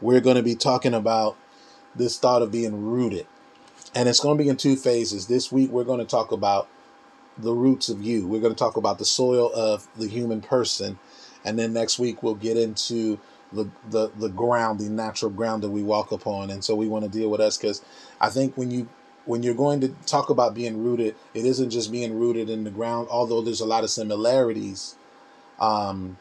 we're going to be talking about this thought of being rooted. And it's going to be in two phases. This week, we're going to talk about the roots of you. We're going to talk about the soil of the human person. And then next week, we'll get into the, the, the ground, the natural ground that we walk upon. And so we want to deal with us because I think when you when you're going to talk about being rooted, it isn't just being rooted in the ground, although there's a lot of similarities. Um,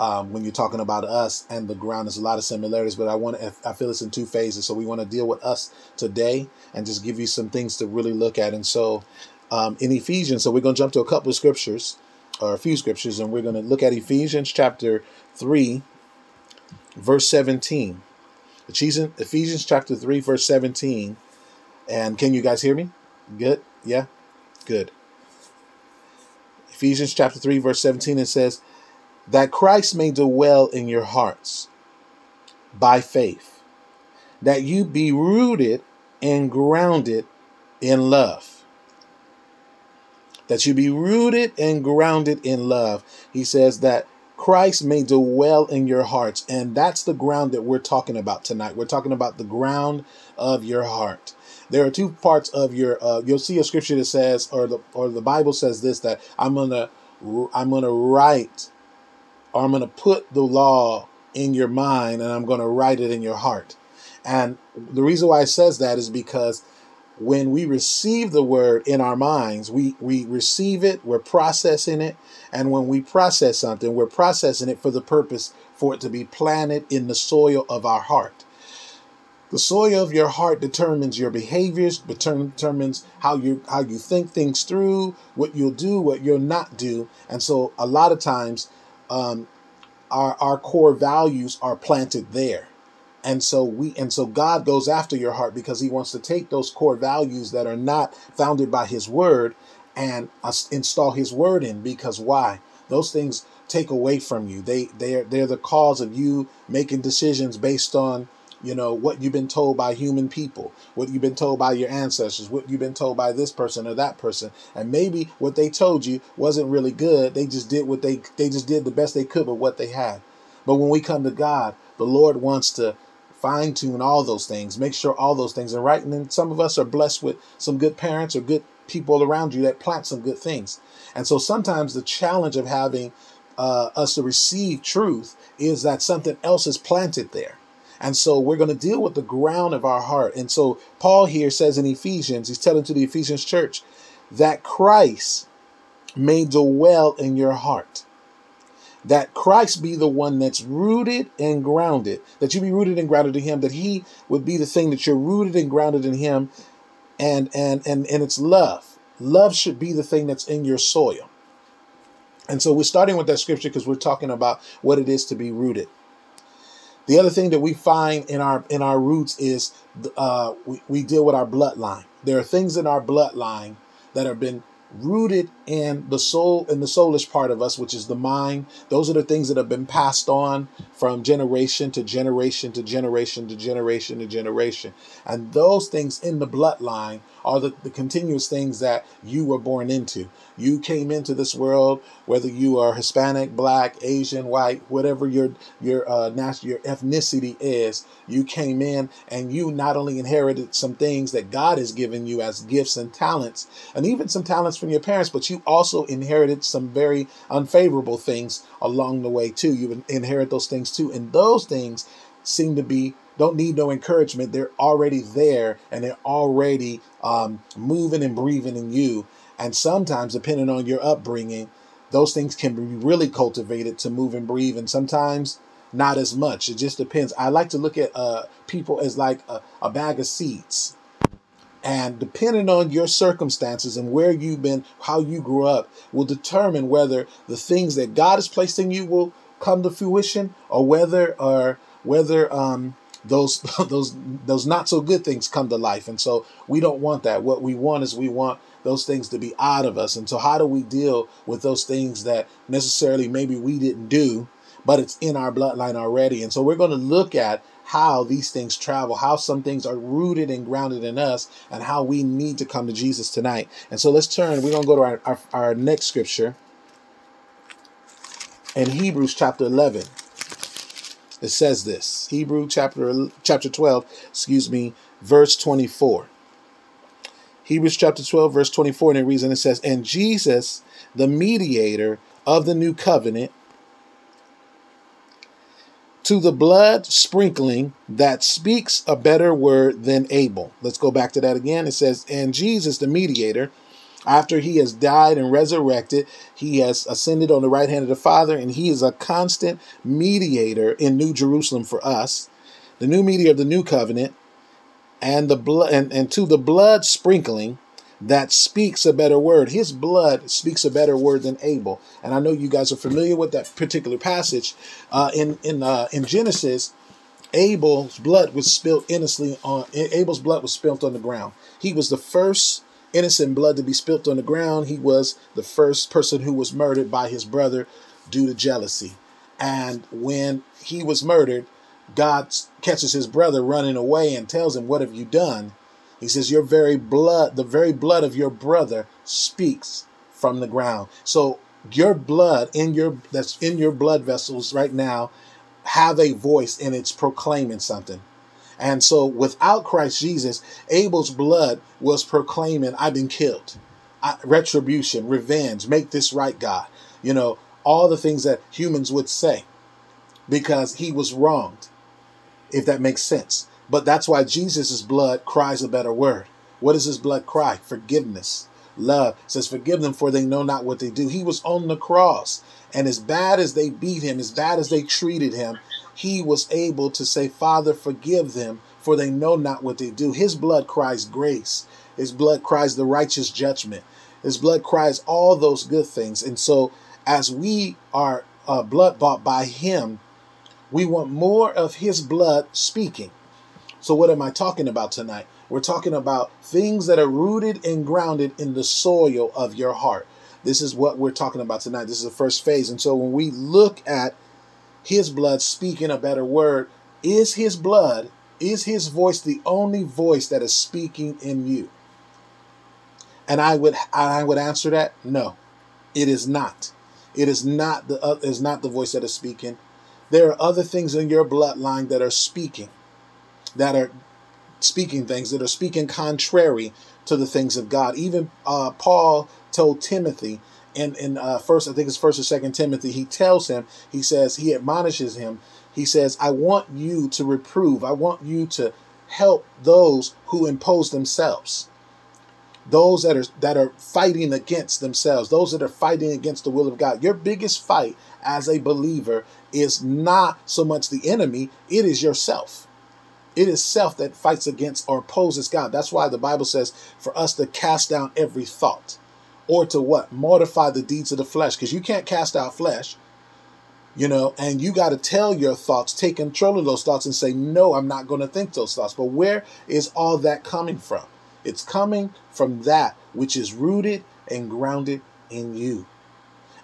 um, when you're talking about us and the ground, there's a lot of similarities, but I want to, I feel it's in two phases. So we want to deal with us today and just give you some things to really look at. And so um, in Ephesians, so we're going to jump to a couple of scriptures or a few scriptures, and we're going to look at Ephesians chapter 3, verse 17. Ephesians chapter 3, verse 17. And can you guys hear me? Good? Yeah? Good. Ephesians chapter 3, verse 17, it says, That Christ may dwell in your hearts by faith, that you be rooted and grounded in love. That you be rooted and grounded in love. He says that Christ may dwell in your hearts. And that's the ground that we're talking about tonight. We're talking about the ground of your heart. There are two parts of your. Uh, you'll see a scripture that says, or the or the Bible says this that I'm gonna I'm gonna write, or I'm gonna put the law in your mind, and I'm gonna write it in your heart. And the reason why it says that is because when we receive the word in our minds, we, we receive it, we're processing it, and when we process something, we're processing it for the purpose for it to be planted in the soil of our heart. The soil of your heart determines your behaviors, determines how you how you think things through, what you'll do, what you'll not do, and so a lot of times, um, our our core values are planted there, and so we and so God goes after your heart because He wants to take those core values that are not founded by His Word and install His Word in. Because why? Those things take away from you. They they are they're the cause of you making decisions based on you know what you've been told by human people what you've been told by your ancestors what you've been told by this person or that person. And maybe what they told you wasn't really good. They just did what they they just did the best they could with what they had. But when we come to god the lord wants to fine tune all those things make sure all those things are right. And then some of us are blessed with some good parents or good people around you that plant some good things. And so sometimes the challenge of having uh, us to receive truth is that something else is planted there and so we're going to deal with the ground of our heart. And so Paul here says in Ephesians, he's telling to the Ephesians church that Christ may dwell in your heart. That Christ be the one that's rooted and grounded, that you be rooted and grounded in him, that he would be the thing that you're rooted and grounded in him, and and and and it's love. Love should be the thing that's in your soil. And so we're starting with that scripture because we're talking about what it is to be rooted. The other thing that we find in our in our roots is uh, we, we deal with our bloodline. There are things in our bloodline that have been rooted in the soul and the soulish part of us which is the mind those are the things that have been passed on from generation to generation to generation to generation to generation. And those things in the bloodline are the, the continuous things that you were born into. You came into this world whether you are hispanic black asian white whatever your your uh national your ethnicity is you came in and you not only inherited some things that god has given you as gifts and talents and even some talents from your parents but you also inherited some very unfavorable things along the way too you inherit those things too and those things seem to be don't need no encouragement they're already there and they're already um, moving and breathing in you and sometimes, depending on your upbringing, those things can be really cultivated to move and breathe, and sometimes not as much. It just depends. I like to look at uh, people as like a, a bag of seeds. And depending on your circumstances and where you've been, how you grew up, will determine whether the things that God has placed in you will come to fruition, or whether or whether um, those those those not so good things come to life. And so we don't want that. What we want is we want those things to be out of us. And so, how do we deal with those things that necessarily maybe we didn't do, but it's in our bloodline already? And so, we're going to look at how these things travel, how some things are rooted and grounded in us, and how we need to come to Jesus tonight. And so, let's turn. We're going to go to our, our, our next scripture in Hebrews chapter 11. It says this Hebrew chapter chapter 12, excuse me, verse 24. Hebrews chapter 12, verse 24, and it reads, and it says, And Jesus, the mediator of the new covenant, to the blood sprinkling that speaks a better word than Abel. Let's go back to that again. It says, And Jesus, the mediator, after he has died and resurrected, he has ascended on the right hand of the Father, and he is a constant mediator in New Jerusalem for us, the new mediator of the new covenant, and the blood and, and to the blood sprinkling that speaks a better word. His blood speaks a better word than Abel. And I know you guys are familiar with that particular passage. Uh, in in uh, in Genesis, Abel's blood was spilled innocently on Abel's blood was spilled on the ground. He was the first innocent blood to be spilt on the ground. He was the first person who was murdered by his brother due to jealousy. And when he was murdered, God catches his brother running away and tells him, What have you done? He says, Your very blood, the very blood of your brother speaks from the ground. So your blood in your that's in your blood vessels right now have a voice and it's proclaiming something. And so without Christ Jesus, Abel's blood was proclaiming, I've been killed. I, retribution, revenge, make this right, God. You know, all the things that humans would say because he was wronged if that makes sense. But that's why Jesus' blood cries a better word. What does his blood cry? Forgiveness, love. It says, Forgive them, for they know not what they do. He was on the cross, and as bad as they beat him, as bad as they treated him, he was able to say, Father, forgive them, for they know not what they do. His blood cries grace. His blood cries the righteous judgment. His blood cries all those good things. And so, as we are uh, blood bought by him, we want more of his blood speaking. So, what am I talking about tonight? We're talking about things that are rooted and grounded in the soil of your heart. This is what we're talking about tonight. This is the first phase. And so, when we look at his blood speaking a better word, is his blood, is his voice the only voice that is speaking in you? And I would I would answer that no, it is not. It is not the uh, is not the voice that is speaking. There are other things in your bloodline that are speaking, that are speaking things, that are speaking contrary to the things of God. Even uh, Paul told Timothy in, in uh, first, I think it's first or second Timothy, he tells him, he says, he admonishes him, he says, I want you to reprove, I want you to help those who impose themselves. Those that are that are fighting against themselves. Those that are fighting against the will of god. Your biggest fight as a believer is not so much the enemy it is yourself it is self that fights against or opposes god. That's why the bible says for us to cast down every thought or to what? Mortify the deeds of the flesh. Because you can't cast out flesh you know and you got to tell your thoughts take control of those thoughts and say no i'm not going to think those thoughts. But where is all that coming from? It's coming from that which is rooted and grounded in you.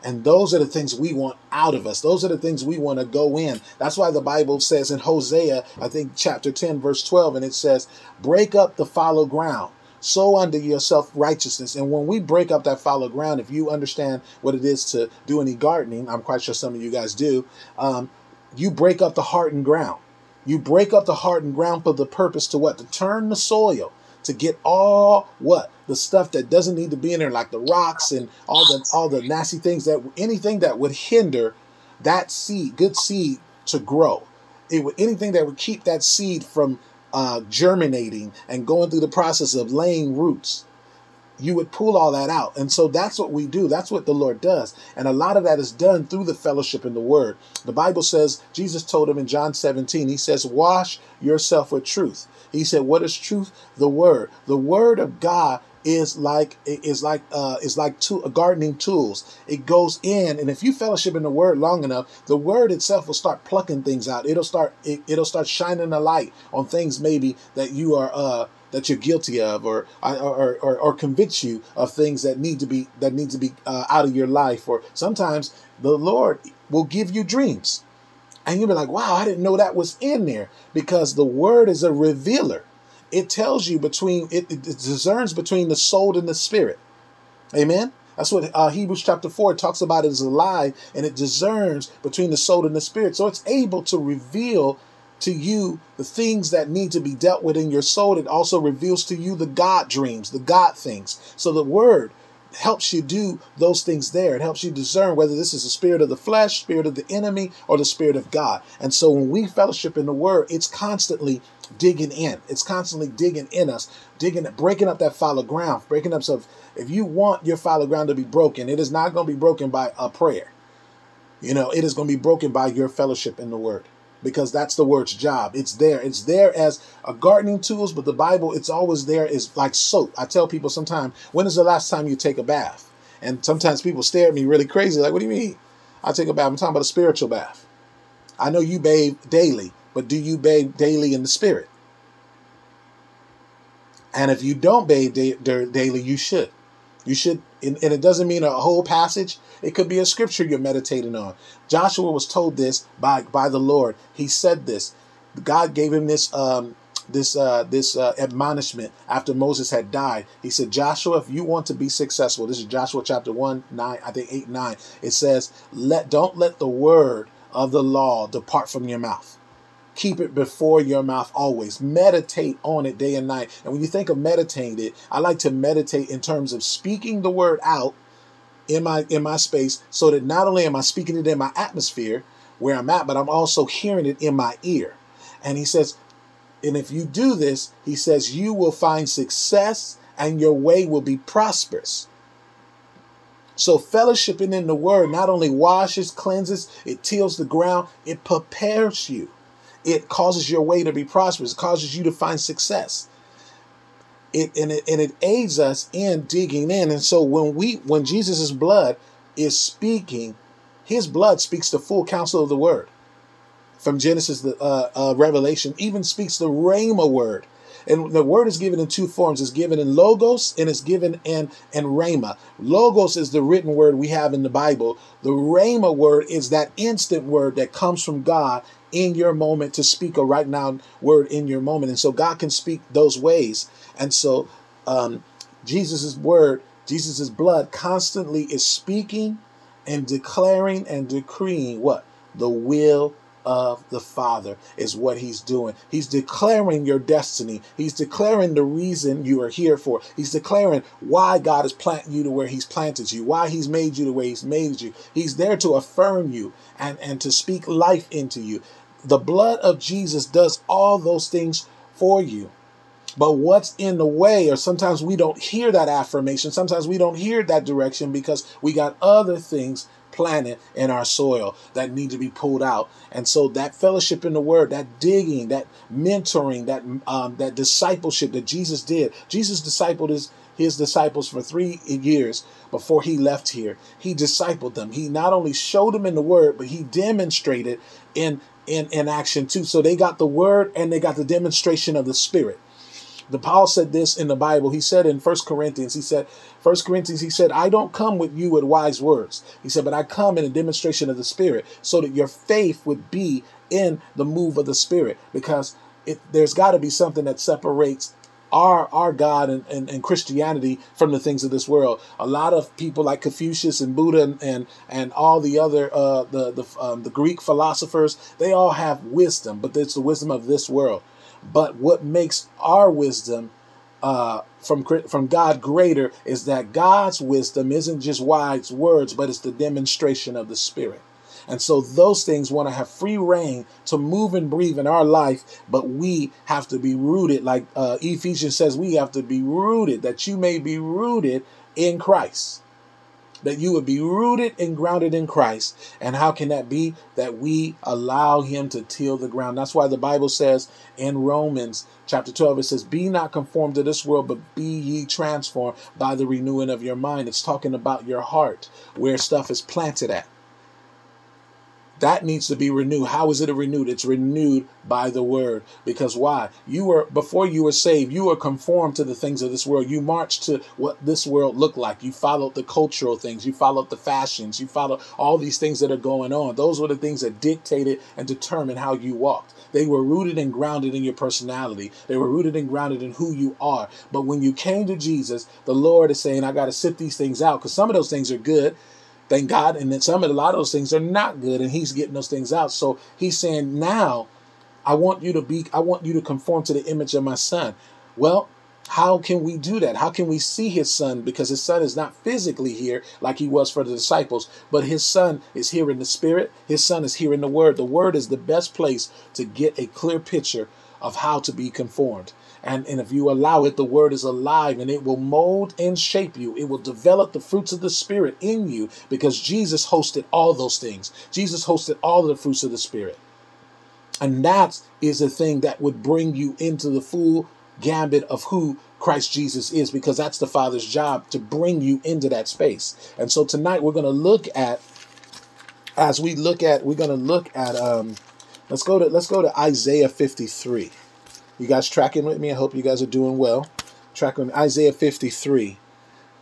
And those are the things we want out of us. Those are the things we want to go in. That's why the Bible says in Hosea, I think chapter 10, verse 12, and it says, Break up the fallow ground, sow unto yourself righteousness. And when we break up that fallow ground, if you understand what it is to do any gardening, I'm quite sure some of you guys do, um, you break up the hardened ground. You break up the hardened ground for the purpose to what? To turn the soil to get all what the stuff that doesn't need to be in there, like the rocks and all the all the nasty things that anything that would hinder that seed, good seed, to grow. It would anything that would keep that seed from uh, germinating and going through the process of laying roots you would pull all that out. And so that's what we do. That's what the Lord does. And a lot of that is done through the fellowship in the Word. The Bible says, Jesus told him in John 17, He says, Wash yourself with truth. He said, What is truth? The Word. The Word of God is like is like uh is like to, uh, gardening tools. It goes in, and if you fellowship in the word long enough, the word itself will start plucking things out. It'll start it, it'll start shining a light on things maybe that you are uh that you're guilty of or or, or, or convicts you of things that need to be that need to be uh, out of your life or sometimes the lord will give you dreams and you'll be like wow i didn't know that was in there because the word is a revealer it tells you between it, it discerns between the soul and the spirit amen That's what uh, Hebrews chapter 4 talks about is alive and it discerns between the soul and the spirit. So it's able to reveal to you the things that need to be dealt with in your soul. It also reveals to you the God dreams, the God things. So the word helps you do those things there. It helps you discern whether this is the spirit of the flesh, spirit of the enemy, or the spirit of God. And so when we fellowship in the word, it's constantly digging in. It's constantly digging in us, digging, breaking up that fallow ground, breaking up. So if, you want your fallow ground to be broken, it is not going to be broken by a prayer. You know, it is going to be broken by your fellowship in the word because that's the word's job. It's there. It's there as a gardening tools, but the Bible, it's always there is like soap. I tell people sometimes, when is the last time you take a bath? And sometimes people stare at me really crazy, like, what do you mean? I take a bath. I'm talking about a spiritual bath. I know you bathe daily, but do you bathe daily in the spirit? And if you don't bathe daily, you should. You should, and it doesn't mean a whole passage. It could be a scripture you're meditating on. Joshua was told this by by the Lord. He said this. God gave him this um, this uh, this uh, admonishment after Moses had died. He said, Joshua, if you want to be successful, this is Joshua chapter one nine, I think eight nine. It says, let don't let the word of the law depart from your mouth. Keep it before your mouth always. Meditate on it day and night. And when you think of meditating it, I like to meditate in terms of speaking the word out in my in my space so that not only am I speaking it in my atmosphere where I'm at, but I'm also hearing it in my ear. And he says, and if you do this, he says, you will find success and your way will be prosperous. So fellowshipping in the word not only washes, cleanses, it tills the ground, it prepares you it causes your way to be prosperous. It causes you to find success. It and it and it aids us in digging in. And so when we when Jesus' blood is speaking, his blood speaks the full counsel of the word. From Genesis to uh, uh, Revelation, even speaks the Rhema word. And the word is given in two forms. It's given in logos and it's given in, in rhema. Logos is the written word we have in the Bible. The rhema word is that instant word that comes from God in your moment to speak a right now word in your moment. And so God can speak those ways. And so um, Jesus' word, Jesus' blood constantly is speaking and declaring and decreeing what? The will of the Father is what he's doing. He's declaring your destiny. He's declaring the reason you are here for. He's declaring why God has planted you to where he's planted you, why he's made you the way he's made you. He's there to affirm you and, and to speak life into you. The blood of Jesus does all those things for you. But what's in the way, or sometimes we don't hear that affirmation, sometimes we don't hear that direction because we got other things planted in our soil that need to be pulled out. And so that fellowship in the Word, that digging, that mentoring, that um, that discipleship that Jesus did. Jesus discipled his his disciples for three years before he left here. He discipled them. He not only showed them in the Word, but he demonstrated in in, in action too. So they got the Word and they got the demonstration of the Spirit. The Paul said this in the Bible. He said in First Corinthians, he said, First Corinthians, he said, I don't come with you with wise words. He said, but I come in a demonstration of the Spirit so that your faith would be in the move of the Spirit. Because it, there's got to be something that separates our our God and, and, and, Christianity from the things of this world. A lot of people like Confucius and Buddha and and, and all the other uh, the the um, the Greek philosophers, they all have wisdom, but it's the wisdom of this world. But what makes our wisdom uh, from from God greater is that God's wisdom isn't just wise words, but it's the demonstration of the Spirit. And so those things want to have free reign to move and breathe in our life, but we have to be rooted, like uh, Ephesians says, we have to be rooted, that you may be rooted in Christ that you would be rooted and grounded in Christ. And how can that be? That we allow Him to till the ground. That's why the Bible says in Romans chapter 12, it says, Be not conformed to this world, but be ye transformed by the renewing of your mind. It's talking about your heart, where stuff is planted at. That needs to be renewed. How is it renewed? It's renewed by the word. Because why? You were before you were saved, you were conformed to the things of this world. You marched to what this world looked like. You followed the cultural things, you followed the fashions, you followed all these things that are going on. Those were the things that dictated and determined how you walked. They were rooted and grounded in your personality. They were rooted and grounded in who you are. But when you came to Jesus, the Lord is saying, I got to sift these things out because some of those things are good thank God. And then some of a lot of those things are not good, and He's getting those things out. So He's saying, now I want you to be, I want you to conform to the image of my Son. Well, how can we do that? How can we see his son? Because his son is not physically here like he was for the disciples, but his son is here in the spirit. His son is here in the word. The word is the best place to get a clear picture of how to be conformed. And, and if you allow it, the word is alive and it will mold and shape you. It will develop the fruits of the spirit in you because Jesus hosted all those things. Jesus hosted all the fruits of the spirit. And that is a thing that would bring you into the full gambit of who Christ Jesus is because that's the Father's job to bring you into that space. And so tonight we're going to look at as we look at we're going to look at um let's go to let's go to Isaiah 53. You guys tracking with me? I hope you guys are doing well. Tracking Isaiah 53.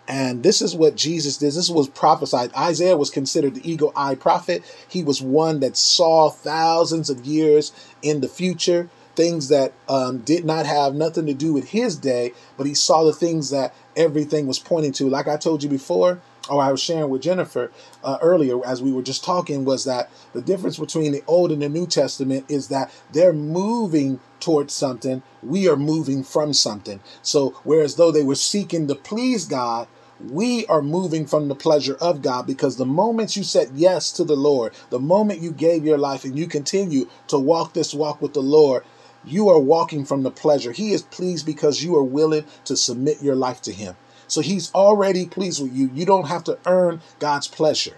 And this is what Jesus did. This was prophesied. Isaiah was considered the eagle eye prophet. He was one that saw thousands of years in the future, things that um, did not have nothing to do with his day, but he saw the things that everything was pointing to. Like I told you before, or I was sharing with Jennifer uh, earlier as we were just talking, was that the difference between the Old and the New Testament is that they're moving towards something, we are moving from something. So, whereas though they were seeking to please God, we are moving from the pleasure of God because the moment you said yes to the Lord, the moment you gave your life and you continue to walk this walk with the Lord, you are walking from the pleasure. He is pleased because you are willing to submit your life to Him. So He's already pleased with you. You don't have to earn God's pleasure.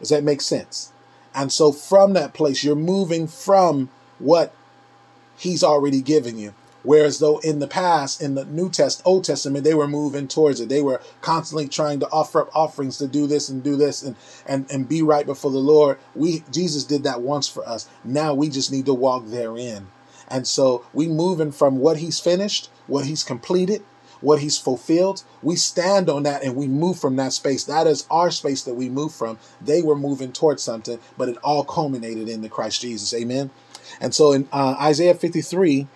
Does that make sense? And so from that place, you're moving from what He's already given you. Whereas though in the past, in the New Test, Old Testament, they were moving towards it. They were constantly trying to offer up offerings to do this and do this and and and be right before the Lord. We Jesus did that once for us. Now we just need to walk therein. And so we moving from what he's finished, what he's completed, what he's fulfilled. We stand on that and we move from that space. That is our space that we move from. They were moving towards something, but it all culminated in the Christ Jesus. Amen. And so in uh, Isaiah 53,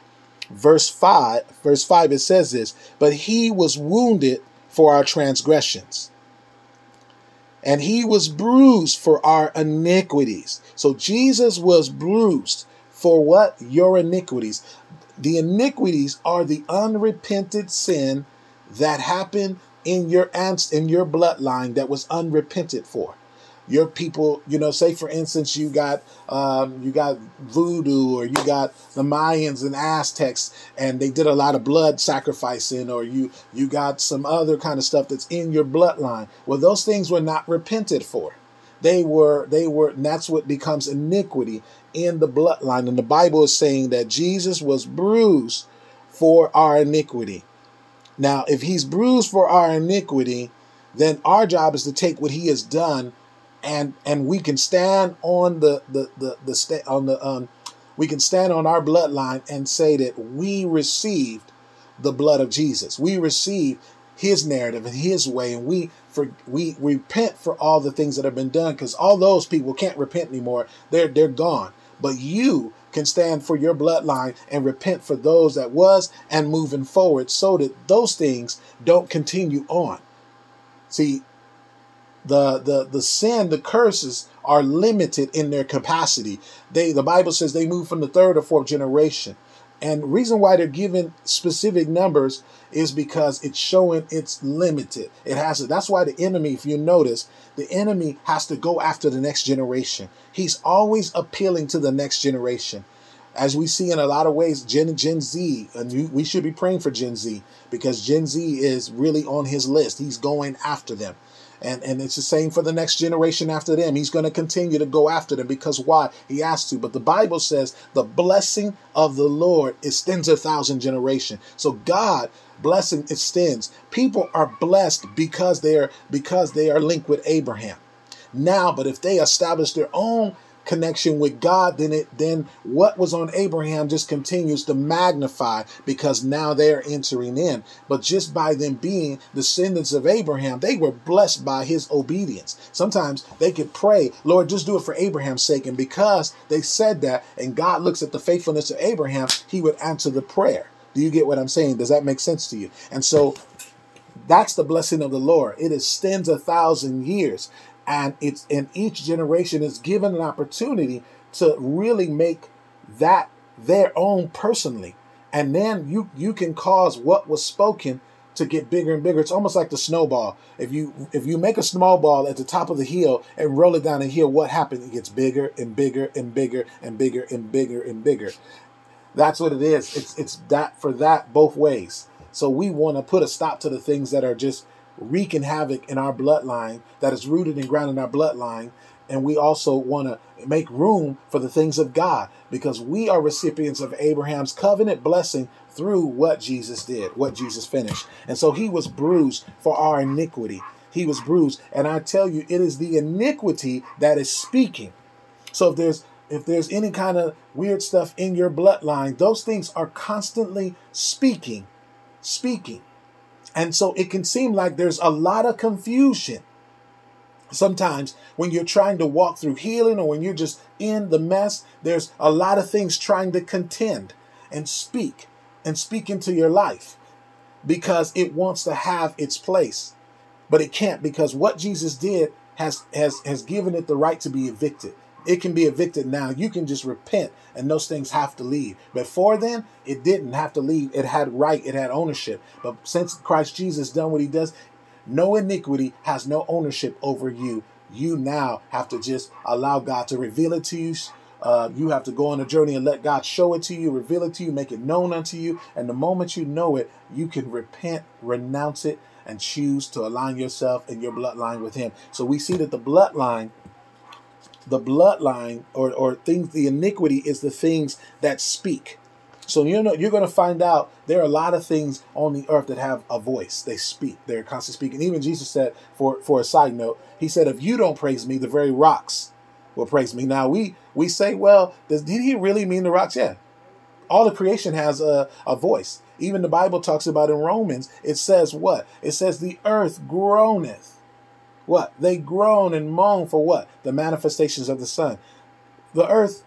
verse 5, verse 5, it says this, but he was wounded for our transgressions. And he was bruised for our iniquities. So Jesus was bruised for what? Your iniquities. The iniquities are the unrepented sin that happened in your in your bloodline that was unrepented for your people, you know, say for instance, you got um, you got voodoo, or you got the Mayans and Aztecs, and they did a lot of blood sacrificing, or you you got some other kind of stuff that's in your bloodline. Well, those things were not repented for. They were they were, that's what becomes iniquity in the bloodline. And the Bible is saying that Jesus was bruised for our iniquity. Now, if he's bruised for our iniquity, then our job is to take what he has done and and we can stand on the the the, the sta- on the um we can stand on our bloodline and say that we received the blood of Jesus. We received his narrative and his way and we for we repent for all the things that have been done because all those people can't repent anymore. They're they're gone. But you can stand for your bloodline and repent for those that was and moving forward so that those things don't continue on. See, the the the sin the curses are limited in their capacity. They the bible says they move from the third or fourth generation. And reason why they're given specific numbers is because it's showing it's limited. It has that's why the enemy if you notice the enemy has to go after the next generation. He's always appealing to the next generation as we see in a lot of ways, Gen Gen Z, and we should be praying for Gen Z because Gen Z is really on his list. He's going after them. And, and it's the same for the next generation after them. He's going to continue to go after them because why? He has to. But the Bible says the blessing of the Lord extends a thousand generation. So God blessing extends. People are blessed because they are because they are linked with Abraham. Now, but if they establish their own connection with God, then it then what was on Abraham just continues to magnify because now they're entering in. But just by them being descendants of Abraham, they were blessed by his obedience. Sometimes they could pray, Lord, just do it for Abraham's sake. And because they said that, and God looks at the faithfulness of Abraham, he would answer the prayer. Do you get what I'm saying? Does that make sense to you? And so that's the blessing of the Lord. It extends a thousand years and it's and each generation is given an opportunity to really make that their own personally. And then you you can cause what was spoken to get bigger and bigger. It's almost like the snowball. If you if you make a snowball at the top of the hill and roll it down the hill what happens? It gets bigger and bigger and bigger and bigger and bigger and bigger. That's what it is. It's it's that for that both ways. So we want to put a stop to the things that are just wreaking havoc in our bloodline that is rooted and grounded in our bloodline. And we also want to make room for the things of God because we are recipients of Abraham's covenant blessing through what Jesus did, what Jesus finished. And so he was bruised for our iniquity. He was bruised. And I tell you, it is the iniquity that is speaking. So if there's if there's any kind of weird stuff in your bloodline, those things are constantly speaking, speaking. And so it can seem like there's a lot of confusion. Sometimes when you're trying to walk through healing or when you're just in the mess, there's a lot of things trying to contend and speak and speak into your life because it wants to have its place. But it can't because what Jesus did has has has given it the right to be evicted. It can be evicted now. You can just repent and those things have to leave. Before then, it didn't have to leave. It had right, it had ownership. But since Christ Jesus done what he does, no iniquity has no ownership over you. You now have to just allow God to reveal it to you. Uh, you have to go on a journey and let God show it to you, reveal it to you, make it known unto you. And the moment you know it, you can repent, renounce it, and choose to align yourself and your bloodline with Him. So we see that the bloodline the bloodline or, or things the iniquity is the things that speak. So you know you're going to find out there are a lot of things on the earth that have a voice. They speak. They're constantly speaking. Even jesus said for for a side note he said if you don't praise me the very rocks will praise me. Now we we say well does, did he really mean the rocks? Yeah. All the creation has a, a voice. Even the bible talks about in romans it says what? It says the earth groaneth what? They groan and moan for what? The manifestations of the Son. The earth,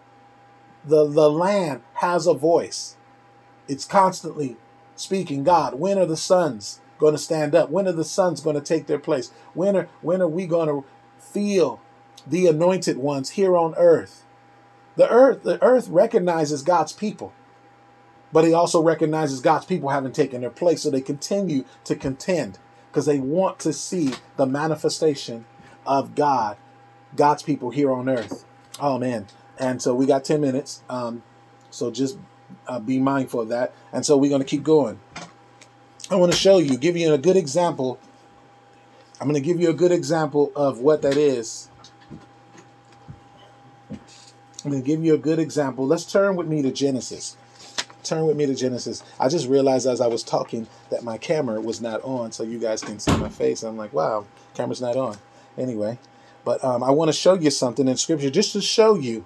the, the land has a voice. It's constantly speaking, God, when are the sons going to stand up? When are the sons going to take their place? When are, when are we going to feel the anointed ones here on earth? The earth, the earth recognizes God's people, but he also recognizes God's people haven't taken their place, so they continue to contend because they want to see the manifestation of God, God's people here on earth. Oh man! And so we got ten minutes. Um, so just uh, be mindful of that. And so we're going to keep going. I want to show you, give you a good example. I'm going to give you a good example of what that is. I'm going to give you a good example. Let's turn with me to Genesis turn with me to Genesis. I just realized as I was talking that my camera was not on, so you guys can see my face. I'm like, wow, camera's not on. Anyway, but um, I want to show you something in Scripture just to show you.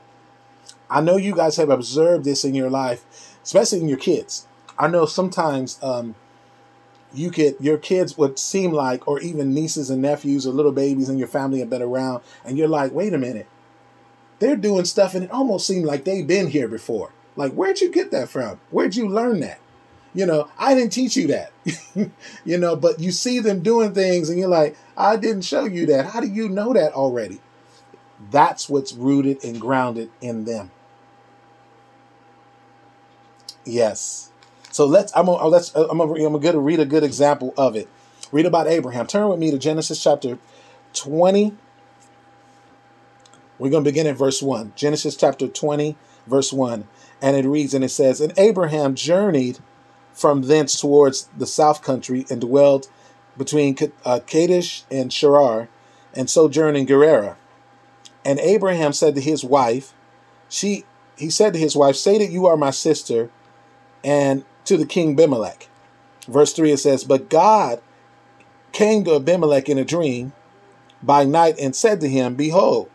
I know you guys have observed this in your life, especially in your kids. I know sometimes um, you could your kids would seem like, or even nieces and nephews or little babies in your family have been around, and you're like, wait a minute, they're doing stuff, and it almost seemed like they've been here before. Like, where'd you get that from? Where'd you learn that? You know, I didn't teach you that. you know, but you see them doing things and you're like, I didn't show you that. How do you know that already? That's what's rooted and grounded in them. Yes. So let's. I'm. Gonna, uh, let's. Uh, I'm. Gonna, I'm to read a good example of it. Read about Abraham. Turn with me to Genesis chapter 20. We're to begin at verse 1. Genesis chapter 20, verse 1. And it reads, and it says, And Abraham journeyed from thence towards the south country and dwelled between uh, Kadesh and Shirar and sojourned in Gerar. And Abraham said to his wife, she he said to his wife, Say that you are my sister, and to the king Abimelech. Verse 3 it says, But God came to Abimelech in a dream by night and said to him, Behold,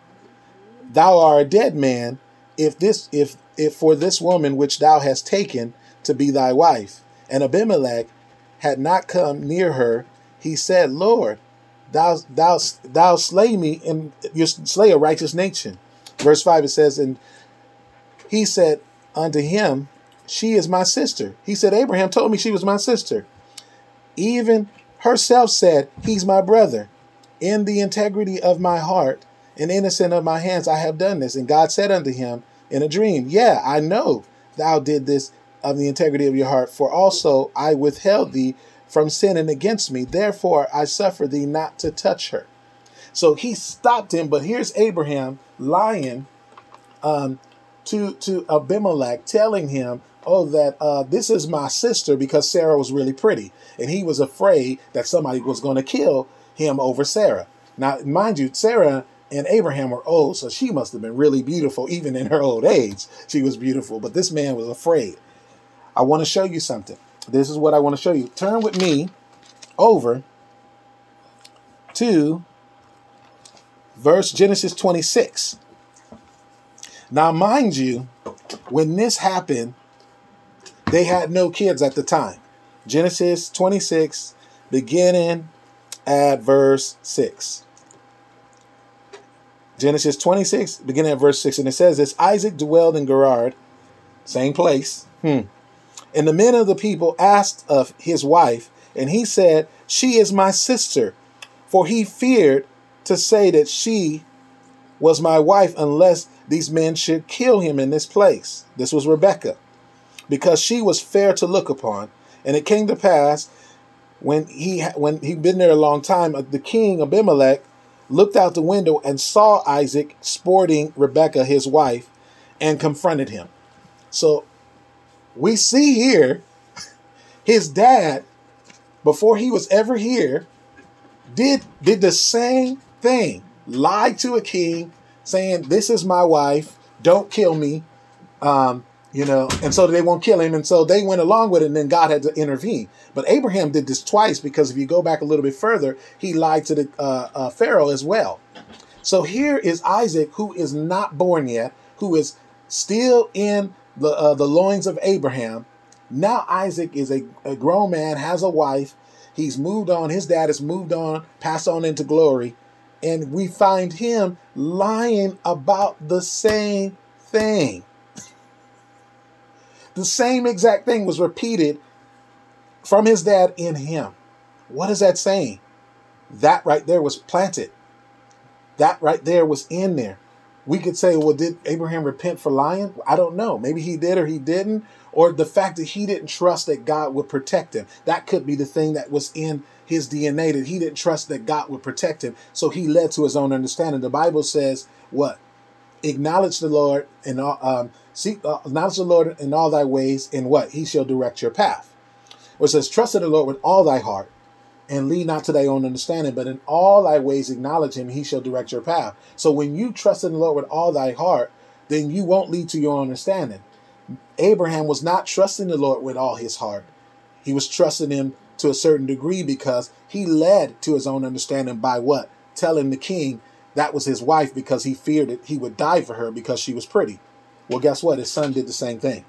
thou art a dead man, if this if if for this woman which thou hast taken to be thy wife. And Abimelech had not come near her, he said, Lord, thou thou thou slay me and you slay a righteous nation. Verse 5 it says, And he said unto him, She is my sister. He said, Abraham told me she was my sister. Even herself said, He's my brother. In the integrity of my heart and innocent of my hands, I have done this. And God said unto him in a dream, Yeah, I know thou did this of the integrity of your heart, for also I withheld thee from sinning against me. Therefore, I suffer thee not to touch her. So he stopped him, but here's Abraham lying um, to to Abimelech, telling him, "Oh, that uh, this is my sister," because Sarah was really pretty, and he was afraid that somebody was going to kill him over Sarah. Now, mind you, Sarah and Abraham were old, so she must have been really beautiful, even in her old age. She was beautiful, but this man was afraid. I want to show you something. This is what I want to show you. Turn with me over to verse Genesis 26. Now, mind you, when this happened, they had no kids at the time. Genesis 26, beginning at verse 6. Genesis 26, beginning at verse 6, and it says this Isaac dwelled in Gerar, same place. Hmm. And the men of the people asked of his wife, and he said, She is my sister. For he feared to say that she was my wife unless these men should kill him in this place. This was Rebekah, because she was fair to look upon. And it came to pass when he when he'd been there a long time, uh, the king Abimelech looked out the window and saw Isaac sporting Rebekah, his wife, and confronted him. So we see here his dad, before he was ever here, did did the same thing. Lied to a king, saying, This is my wife, don't kill me. Um, you know, and so they won't kill him. And so they went along with it, and then God had to intervene. But Abraham did this twice because if you go back a little bit further, he lied to the uh, uh, Pharaoh as well. So here is Isaac, who is not born yet, who is still in the uh, the loins of Abraham. Now Isaac is a, a grown man, has a wife. He's moved on. His dad has moved on, passed on into glory. And we find him lying about the same thing. The same exact thing was repeated from his dad in him. What is that saying? That right there was planted. That right there was in there we could say, well, did Abraham repent for lying? I don't know. Maybe he did or he didn't. Or the fact that he didn't trust that God would protect him. That could be the thing that was in his DNA that he didn't trust that God would protect him. So he led to his own understanding. The Bible says, what? Acknowledge the Lord and um, seek, uh, acknowledge the Lord in all thy ways, and what? He shall direct your path. Or it says, trust in the Lord with all thy heart and lead not to thy own understanding, but in all thy ways acknowledge him, he shall direct your path. So when you trust in the Lord with all thy heart, then you won't lead to your understanding. Abraham was not trusting the Lord with all his heart. He was trusting him to a certain degree because he led to his own understanding by what? Telling the king that was his wife because he feared that he would die for her because she was pretty. Well, guess what? His son did the same thing.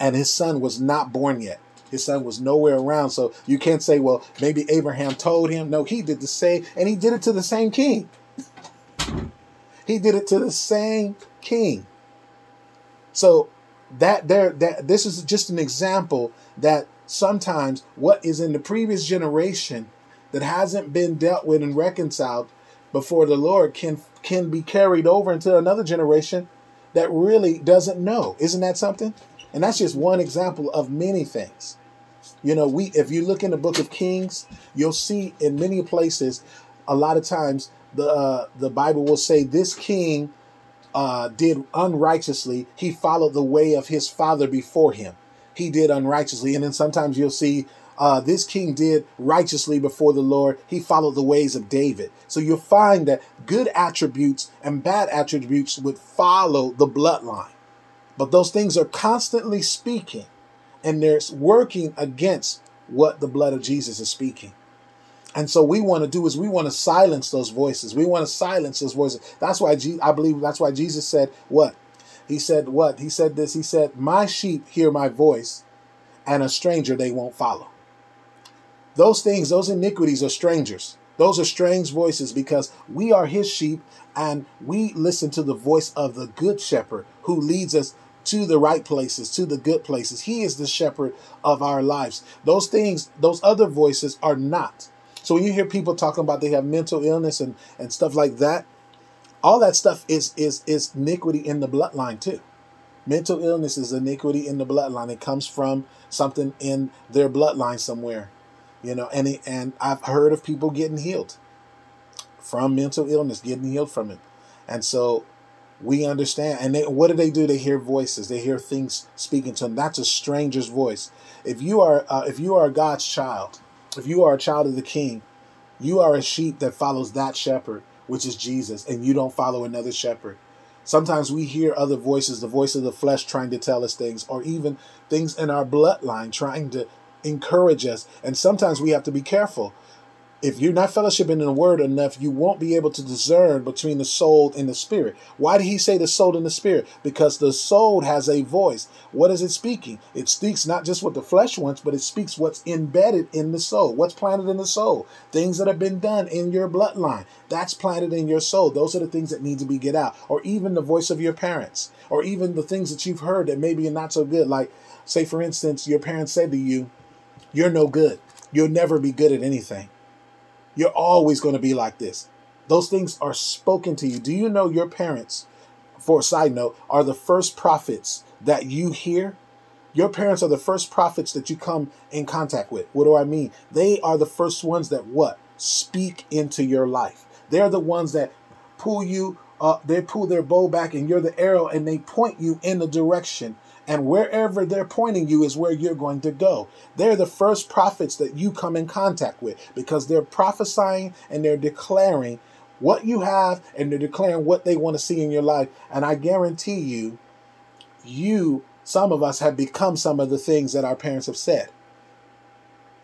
And his son was not born yet. His son was nowhere around. So you can't say, well, maybe Abraham told him. No, he did the same, and he did it to the same king. he did it to the same king. So that there that this is just an example that sometimes what is in the previous generation that hasn't been dealt with and reconciled before the Lord can can be carried over into another generation that really doesn't know. Isn't that something? And that's just one example of many things. You know, we if you look in the book of Kings, you'll see in many places a lot of times the uh, the Bible will say this king uh, did unrighteously. He followed the way of his father before him. He did unrighteously, and then sometimes you'll see uh, this king did righteously before the Lord. He followed the ways of David. So you'll find that good attributes and bad attributes would follow the bloodline. But those things are constantly speaking and they're working against what the blood of Jesus is speaking. And so we want to do is we want to silence those voices. We want to silence those voices. That's why Je- I believe that's why Jesus said what? He said what? He said this. He said, "My sheep hear my voice, and a stranger they won't follow." Those things, those iniquities are strangers. Those are strange voices because we are his sheep and we listen to the voice of the good shepherd who leads us to the right places, to the good places. He is the shepherd of our lives. Those things, those other voices are not. So when you hear people talking about they have mental illness and, and stuff like that, all that stuff is is is iniquity in the bloodline too. Mental illness is iniquity in the bloodline. It comes from something in their bloodline somewhere you know and and i've heard of people getting healed from mental illness getting healed from it. And so we understand and they, what do they do? They hear voices. They hear things speaking to them that's a stranger's voice. If you are uh, if you are god's child if you are a child of the king you are a sheep that follows that shepherd which is jesus and you don't follow another shepherd. Sometimes we hear other voices the voice of the flesh trying to tell us things or even things in our bloodline trying to encourage us. And sometimes we have to be careful. If you're not fellowshipping in the word enough, you won't be able to discern between the soul and the spirit. Why did he say the soul and the spirit? Because the soul has a voice. What is it speaking? It speaks not just what the flesh wants, but it speaks what's embedded in the soul. What's planted in the soul? Things that have been done in your bloodline. That's planted in your soul. Those are the things that need to be get out. Or even the voice of your parents. Or even the things that you've heard that maybe are not so good. Like, say, for instance, your parents said to you, you're no good. You'll never be good at anything. You're always going to be like this. Those things are spoken to you. Do you know your parents, for a side note, are the first prophets that you hear? Your parents are the first prophets that you come in contact with. What do I mean? They are the first ones that what? Speak into your life. They're the ones that pull you, uh, they pull their bow back and you're the arrow and they point you in the direction and wherever they're pointing you is where you're going to go. They're the first prophets that you come in contact with because they're prophesying and they're declaring what you have and they're declaring what they want to see in your life. And I guarantee you, you, some of us have become some of the things that our parents have said.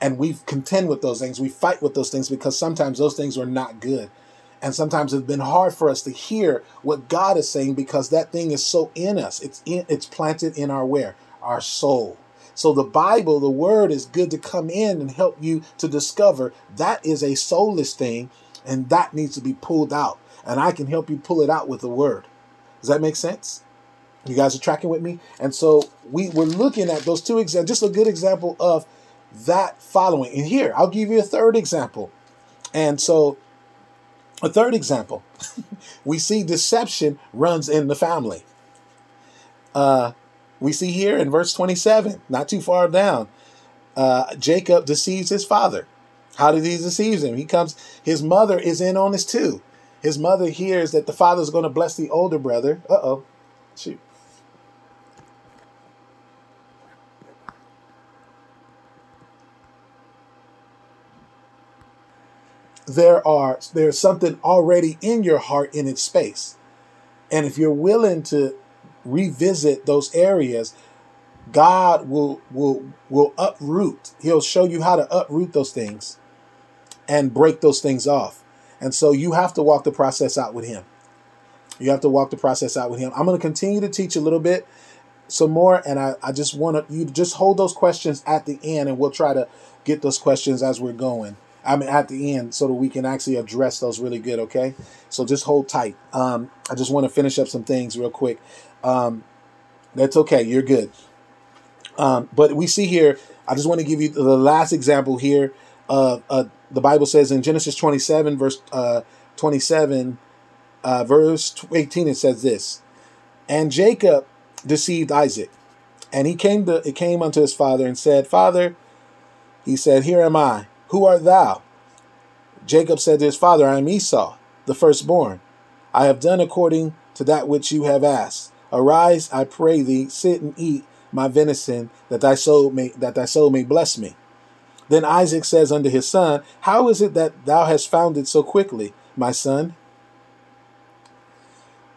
And we contend with those things. We fight with those things because sometimes those things are not good. And sometimes it's been hard for us to hear what God is saying because that thing is so in us. It's in, it's planted in our where? Our soul. So the Bible, the word is good to come in and help you to discover that is a soulless thing and that needs to be pulled out. And I can help you pull it out with the word. Does that make sense? You guys are tracking with me? And so we were looking at those two examples, just a good example of that following. And here, I'll give you a third example. And so a third example, we see deception runs in the family. Uh, we see here in verse 27, not too far down, uh, Jacob deceives his father. How did he deceive him? He comes, his mother is in on this too. His mother hears that the father's going to bless the older brother. Uh oh. Shoot. There are there's something already in your heart in its space. And if you're willing to revisit those areas, God will will will uproot. He'll show you how to uproot those things and break those things off. And so you have to walk the process out with him. You have to walk the process out with him. I'm going to continue to teach a little bit some more and I, I just want to you just hold those questions at the end and we'll try to get those questions as we're going. I mean, at the end, so that we can actually address those really good. Okay, so just hold tight. Um, I just want to finish up some things real quick. Um, that's okay. You're good. Um, but we see here. I just want to give you the last example here. Uh, the Bible says in Genesis 27, verse uh, 27, uh, verse 18, it says this: "And Jacob deceived Isaac, and he came to it came unto his father and said, Father, he said, Here am I." Who art thou? Jacob said to his father, I am Esau, the firstborn. I have done according to that which you have asked. Arise, I pray thee, sit and eat my venison, that thy soul may that thy soul may bless me. Then Isaac says unto his son, How is it that thou hast found it so quickly, my son?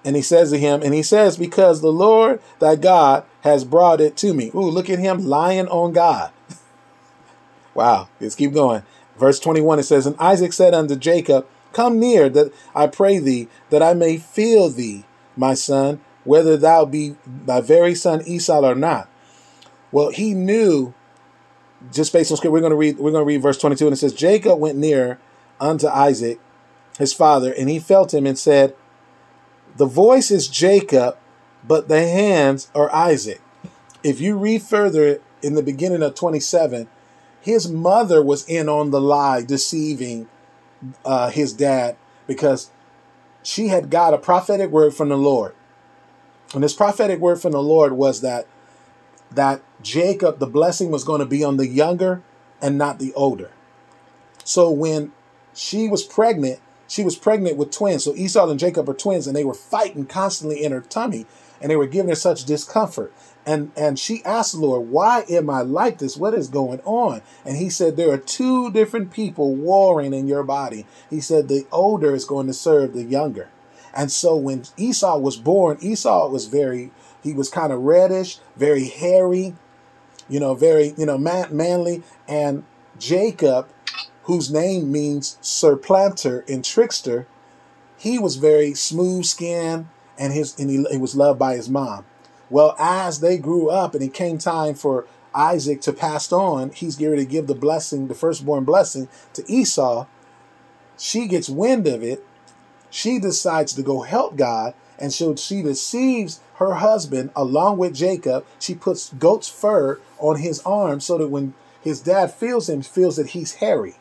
And he says to him, and he says, Because the Lord thy God has brought it to me. Ooh, look at him lying on God. Wow, let's keep going. Verse 21 it says, And Isaac said unto Jacob, Come near, that I pray thee, that I may feel thee, my son, whether thou be thy very son Esau or not. Well, he knew, just based on scripture, we're going to read, we're going to read verse 22, and it says, Jacob went near unto Isaac, his father, and he felt him and said, The voice is Jacob, but the hands are Isaac. If you read further in the beginning of 27, his mother was in on the lie, deceiving uh, his dad because she had got a prophetic word from the Lord. And this prophetic word from the Lord was that that Jacob, the blessing was going to be on the younger and not the older. So when she was pregnant, she was pregnant with twins. So Esau and Jacob are twins, and they were fighting constantly in her tummy, and they were giving her such discomfort. And and she asked the Lord, "Why am I like this? What is going on?" And He said, "There are two different people warring in your body." He said, "The older is going to serve the younger." And so when Esau was born, Esau was very he was kind of reddish, very hairy, you know, very you know man, manly, and Jacob, whose name means supplanter and trickster, he was very smooth skinned and his and he, he was loved by his mom. Well, as they grew up and it came time for Isaac to pass on, he's going to give the blessing, the firstborn blessing to Esau. She gets wind of it. She decides to go help God. And so she deceives her husband along with Jacob. She puts goat's fur on his arm so that when his dad feels him, feels that he's hairy.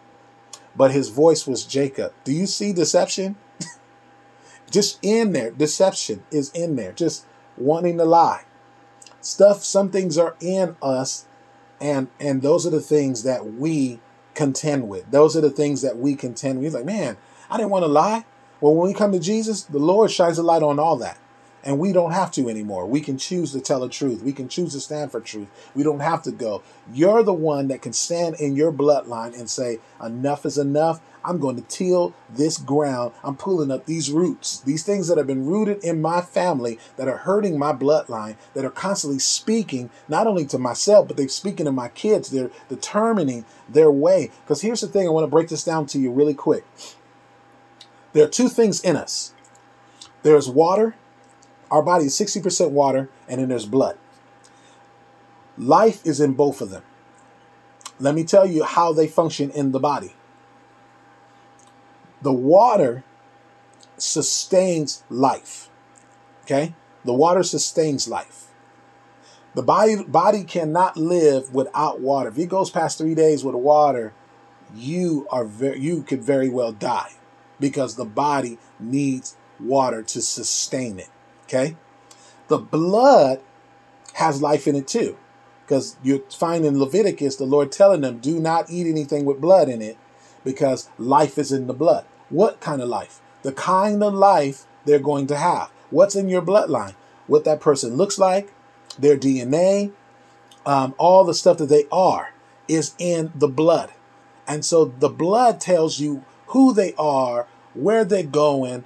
But his voice was Jacob. Do you see deception? Just in there. Deception is in there. Just wanting to lie. Stuff, some things are in us, and and those are the things that we contend with. Those are the things that we contend with. He's like, man, I didn't want to lie. Well, when we come to Jesus, the Lord shines a light on all that. And we don't have to anymore. We can choose to tell the truth. We can choose to stand for truth. We don't have to go. You're the one that can stand in your bloodline and say, enough is enough. I'm going to till this ground. I'm pulling up these roots, these things that have been rooted in my family that are hurting my bloodline, that are constantly speaking, not only to myself, but they're speaking to my kids. They're determining their way. Because here's the thing I want to break this down to you really quick. There are two things in us there's water, our body is 60% water, and then there's blood. Life is in both of them. Let me tell you how they function in the body. The water sustains life. Okay? The water sustains life. The body, body cannot live without water. If it goes past three days with water, you are very, you could very well die because the body needs water to sustain it. Okay? The blood has life in it too. Because you find in Leviticus the Lord telling them, do not eat anything with blood in it because life is in the blood. What kind of life? The kind of life they're going to have. What's in your bloodline? What that person looks like, their DNA, um, all the stuff that they are is in the blood. And so the blood tells you who they are, where they're going,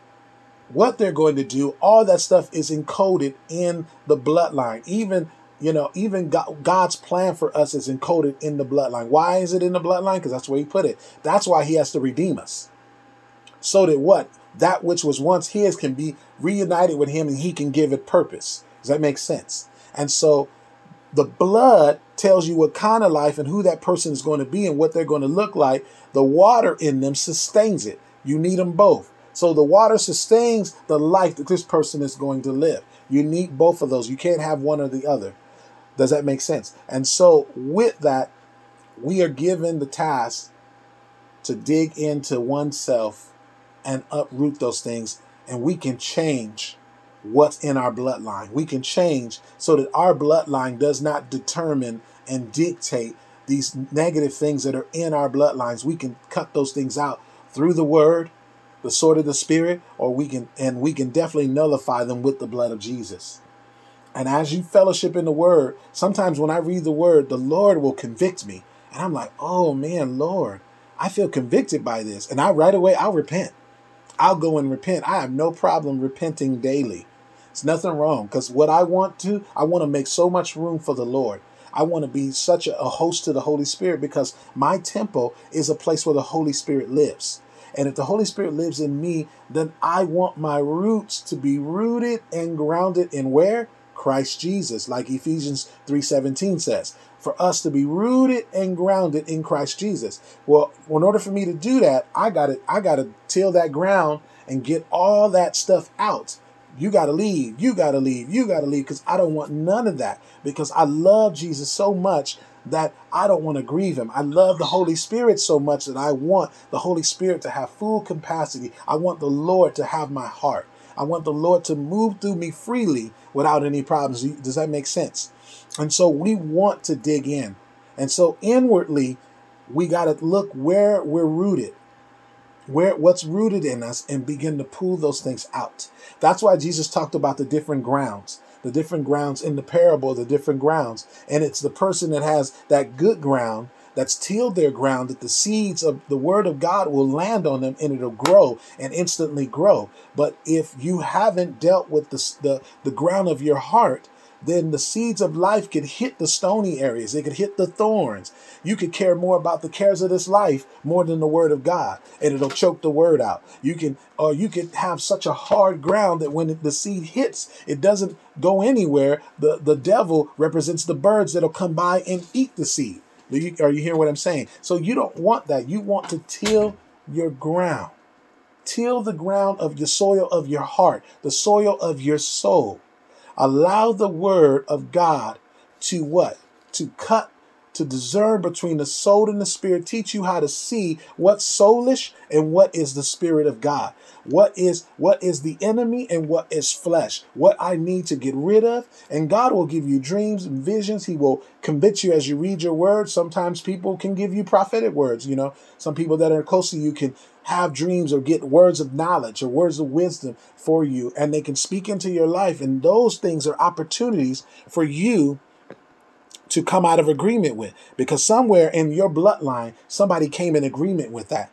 what they're going to do. All that stuff is encoded in the bloodline. Even you know, even God's plan for us is encoded in the bloodline. Why is it in the bloodline? Because that's where He put it. That's why He has to redeem us so that what? That which was once his can be reunited with him and he can give it purpose. Does that make sense? And so the blood tells you what kind of life and who that person is going to be and what they're going to look like. The water in them sustains it. You need them both. So the water sustains the life that this person is going to live. You need both of those. You can't have one or the other. Does that make sense? And so with that, we are given the task to dig into oneself and uproot those things, and we can change what's in our bloodline. We can change so that our bloodline does not determine and dictate these negative things that are in our bloodlines. We can cut those things out through the word, the sword of the spirit, or we can and we can definitely nullify them with the blood of Jesus. And as you fellowship in the word, sometimes when I read the word, the Lord will convict me. And I'm like, oh man, Lord, I feel convicted by this. And I right away I'll repent. I'll go and repent. I have no problem repenting daily. It's nothing wrong because what I want to, I want to make so much room for the Lord. I want to be such a, host to the Holy Spirit because my temple is a place where the Holy Spirit lives. And if the Holy Spirit lives in me, then I want my roots to be rooted and grounded in where? Christ Jesus, like Ephesians 3:17 says. For us to be rooted and grounded in Christ Jesus. Well, in order for me to do that, I got to I got to till that ground and get all that stuff out. You got to leave. You got to leave. You got to leave because I don't want none of that because I love Jesus so much that I don't want to grieve him. I love the Holy Spirit so much that I want the Holy Spirit to have full capacity. I want the Lord to have my heart. I want the Lord to move through me freely without any problems. Does that make sense? And so we want to dig in. And so inwardly, we got to look where we're rooted where what's rooted in us and begin to pull those things out. That's why Jesus talked about the different grounds, the different grounds in the parable, the different grounds. And it's the person that has that good ground that's tilled their ground that the seeds of the word of God will land on them and it'll grow and instantly grow. But if you haven't dealt with the, the, the ground of your heart, then the seeds of life could hit the stony areas. They could hit the thorns. You could care more about the cares of this life more than the word of God, and it'll choke the word out. You can, or you could have such a hard ground that when the seed hits, it doesn't go anywhere. The the devil represents the birds that'll come by and eat the seed. You, are you hearing what I'm saying? So you don't want that. You want to till your ground. Till the ground of your soil of your heart, the soil of your soul. Allow the word of God to what? To cut, to discern between the soul and the spirit, teach you how to see what's soulish and what is the spirit of God. What is what is the enemy and what is flesh? What I need to get rid of. And God will give you dreams and visions. He will convict you as you read your word. Sometimes people can give you prophetic words, you know. Some people that are close to you can have dreams or get words of knowledge or words of wisdom for you, and they can speak into your life. And those things are opportunities for you to come out of agreement with because somewhere in your bloodline, somebody came in agreement with that.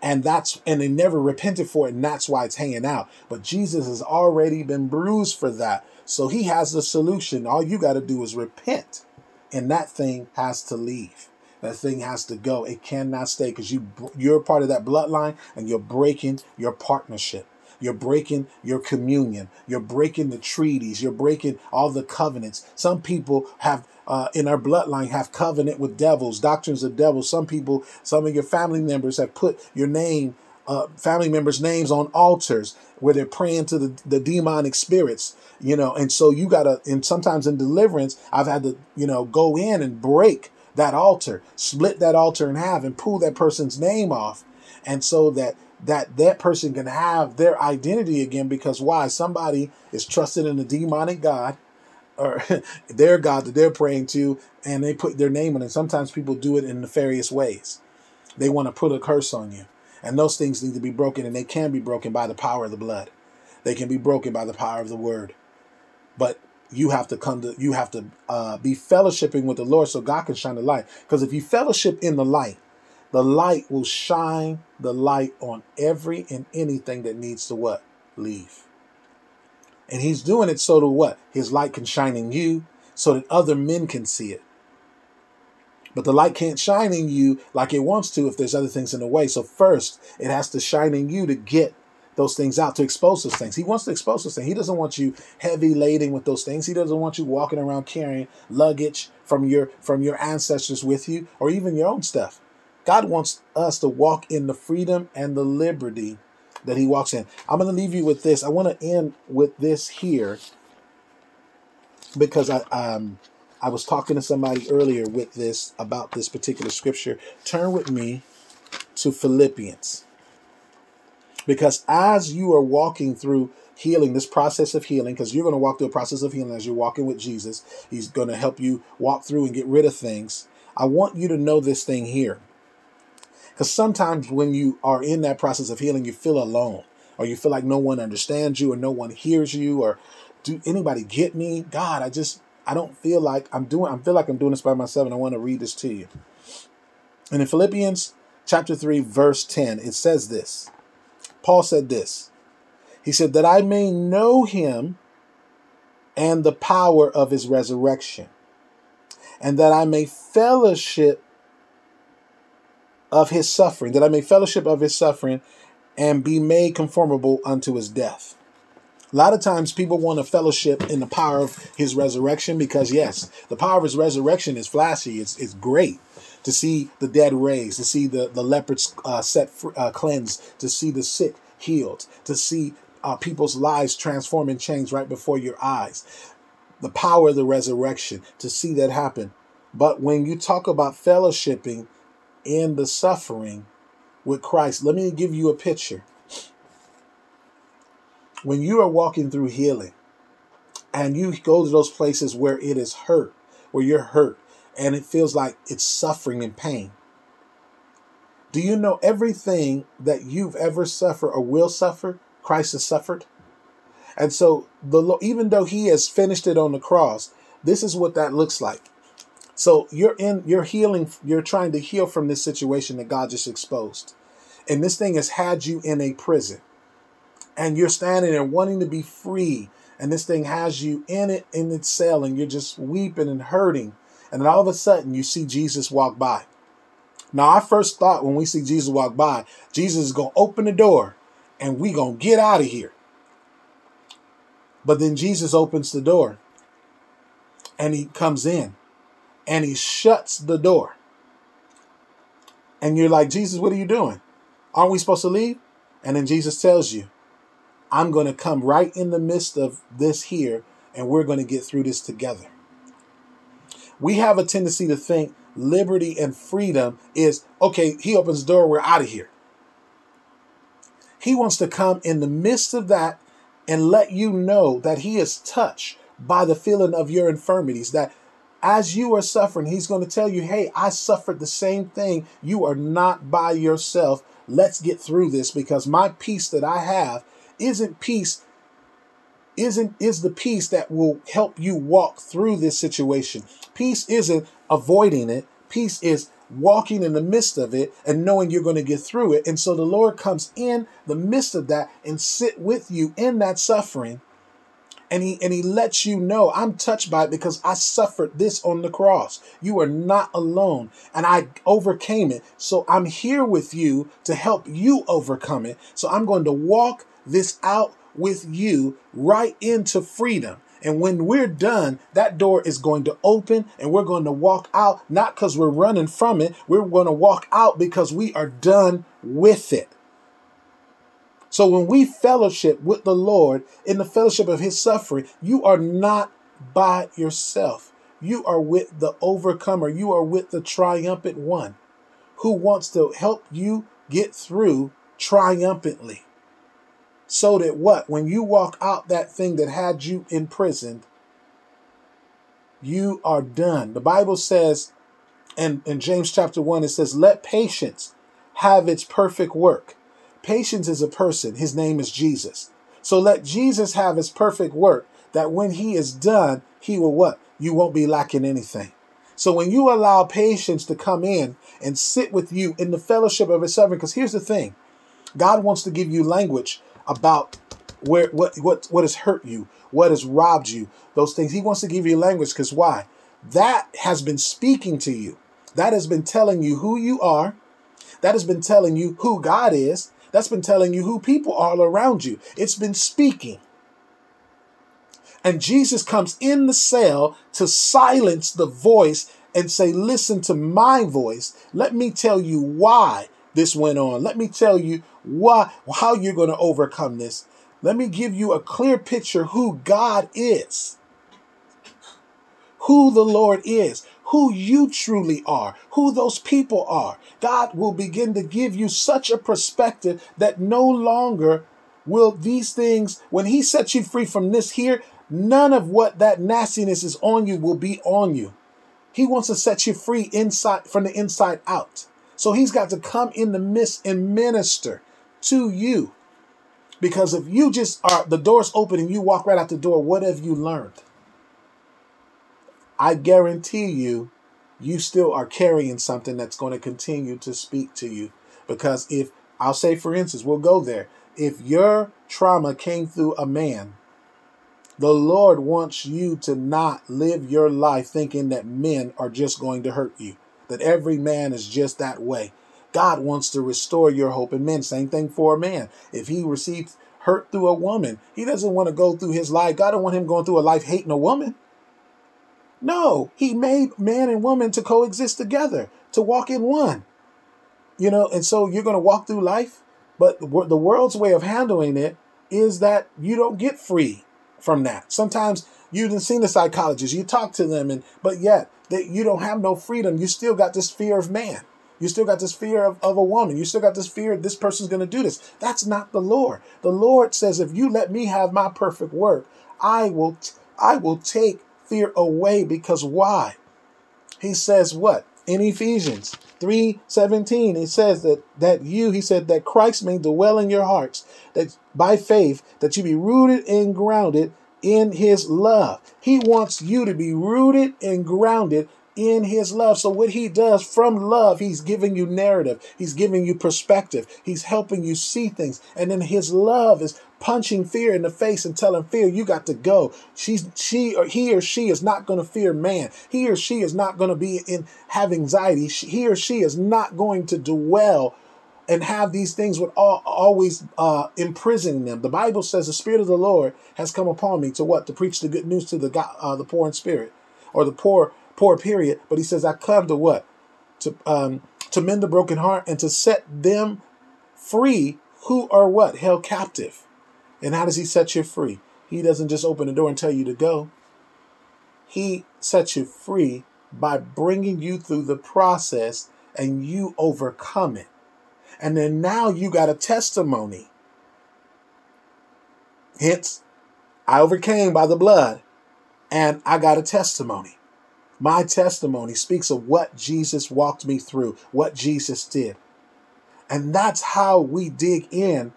And that's and they never repented for it, and that's why it's hanging out. But Jesus has already been bruised for that. So he has the solution. All you got to do is repent, and that thing has to leave. That thing has to go. It cannot stay because you you're part of that bloodline and you're breaking your partnership. You're breaking your communion. You're breaking the treaties. You're breaking all the covenants. Some people have uh, in our bloodline have covenant with devils, doctrines of devils. Some people, some of your family members have put your name, uh, family members' names on altars where they're praying to the, the demonic spirits, you know. And so you gotta, and sometimes in deliverance, I've had to, you know, go in and break that altar, split that altar in half and pull that person's name off. And so that that that person can have their identity again because why? Somebody is trusted in a demonic God or their God that they're praying to and they put their name on it. Sometimes people do it in nefarious ways. They want to put a curse on you. And those things need to be broken and they can be broken by the power of the blood. They can be broken by the power of the word. But you have to come to you have to uh, be fellowshipping with the Lord so God can shine the light. Because if you fellowship in the light, the light will shine the light on every and anything that needs to what leave. And He's doing it so to what His light can shine in you, so that other men can see it. But the light can't shine in you like it wants to if there's other things in the way. So first, it has to shine in you to get those things out to expose those things. He wants to expose those things. He doesn't want you heavy laden with those things. He doesn't want you walking around carrying luggage from your from your ancestors with you or even your own stuff. God wants us to walk in the freedom and the liberty that he walks in. I'm going to leave you with this. I want to end with this here because I um I was talking to somebody earlier with this about this particular scripture. Turn with me to Philippians. Because as you are walking through healing, this process of healing, because you're going to walk through a process of healing as you're walking with Jesus, He's going to help you walk through and get rid of things. I want you to know this thing here. Because sometimes when you are in that process of healing, you feel alone, or you feel like no one understands you, or no one hears you, or do anybody get me? God, I just I don't feel like I'm doing I feel like I'm doing this by myself, and I want to read this to you. And in Philippians chapter 3, verse 10, it says this. Paul said this. He said, That I may know him and the power of his resurrection, and that I may fellowship of his suffering, that I may fellowship of his suffering and be made conformable unto his death. A lot of times people want to fellowship in the power of his resurrection because, yes, the power of his resurrection is flashy. It's, it's great to see the dead raised, to see the, the leopards uh, set uh, cleansed, to see the sick healed, to see uh, people's lives transform and change right before your eyes. The power of the resurrection, to see that happen. But when you talk about fellowshipping in the suffering with Christ, let me give you a picture when you are walking through healing and you go to those places where it is hurt, where you're hurt, and it feels like it's suffering and pain. Do you know everything that you've ever suffered or will suffer, Christ has suffered? And so the even though he has finished it on the cross, this is what that looks like. So you're in you're healing, you're trying to heal from this situation that God just exposed. And this thing has had you in a prison. And you're standing there wanting to be free. And this thing has you in it in its cell and you're just weeping and hurting. And then all of a sudden you see jesus walk by. Now i first thought when we see jesus walk by jesus is going to open the door and we going to get out of here. But then jesus opens the door and he comes in and he shuts the door and you're like jesus what are you doing aren't we supposed to leave and then jesus tells you I'm going to come right in the midst of this here, and we're going to get through this together. We have a tendency to think liberty and freedom is okay, he opens the door, we're out of here. He wants to come in the midst of that and let you know that he is touched by the feeling of your infirmities, that as you are suffering, he's going to tell you, hey, I suffered the same thing. You are not by yourself. Let's get through this because my peace that I have isn't peace isn't is the peace that will help you walk through this situation. Peace isn't avoiding it. Peace is walking in the midst of it and knowing you're going to get through it. And so the Lord comes in the midst of that and sit with you in that suffering. And he and he lets you know I'm touched by it because I suffered this on the cross. You are not alone and I overcame it. So I'm here with you to help you overcome it. So I'm going to walk this out with you right into freedom. And when we're done, that door is going to open and we're going to walk out, not because we're running from it. We're going to walk out because we are done with it. So when we fellowship with the Lord in the fellowship of his suffering, you are not by yourself. You are with the overcomer. You are with the triumphant one who wants to help you get through triumphantly so that what? When you walk out that thing that had you imprisoned, you are done. The Bible says, and in James chapter 1, it says, Let patience have its perfect work. Patience is a person, his name is Jesus. So let Jesus have his perfect work, that when he is done, he will what? You won't be lacking anything. So when you allow patience to come in and sit with you in the fellowship of his suffering, because here's the thing God wants to give you language about where what what what has hurt you, what has robbed you, those things. He wants to give you language because why? That has been speaking to you. That has been telling you who you are. That has been telling you who God is. That's been telling you who people are around you. It's been speaking. And Jesus comes in the cell to silence the voice and say, Listen to my voice. Let me tell you why this went on. Let me tell you why, how you're going to overcome this. Let me give you a clear picture who God is, who the Lord is, who you truly are, who those people are. God will begin to give you such a perspective that no longer will these things, when He sets you free from this here, none of what that nastiness is on you will be on you. He wants to set you free inside from the inside out. So he's got to come in the midst and minister to you. Because if you just are, the door's open and you walk right out the door, what have you learned? I guarantee you, you still are carrying something that's going to continue to speak to you. Because if, I'll say for instance, we'll go there. If your trauma came through a man The Lord wants you to not live your life thinking that men are just going to hurt you, that every man is just that way. God wants to restore your hope in men. Same thing for a man. If he receives hurt through a woman, he doesn't want to go through his life. God don't want him going through a life hating a woman. No, he made man and woman to coexist together, to walk in one. You know, and so you're going to walk through life, but the world's way of handling it is that you don't get free from that. Sometimes you have seen the psychologist, you talk to them, and but yet that you don't have no freedom. You still got this fear of man. You still got this fear of, of a woman. You still got this fear this person's going to do this. That's not the Lord. The Lord says, if you let me have my perfect work, I will I will take fear away because why? He says what? In Ephesians 3:17 he says that that you he said that Christ may dwell in your hearts that by faith that you be rooted and grounded in his love. He wants you to be rooted and grounded in his love. So what he does from love, he's giving you narrative. He's giving you perspective. He's helping you see things. And then his love is punching fear in the face and telling fear you got to go. She's she or he or she is not going to fear man. He or she is not going to be in have anxiety. He or she is not going to dwell and have these things with all, always uh, imprisoning them. The Bible says the Spirit of the Lord has come upon me to what? To preach the good news to the God, uh, the poor in spirit, or the poor poor period. But he says, I come to what? To um, to mend the broken heart and to set them free who are what? Held captive. And how does he set you free? He doesn't just open the door and tell you to go. He sets you free by bringing you through the process and you overcome it. And then now you got a testimony. Hence, I overcame by the blood and I got a testimony. My testimony speaks of what Jesus walked me through, what Jesus did. And that's how we dig in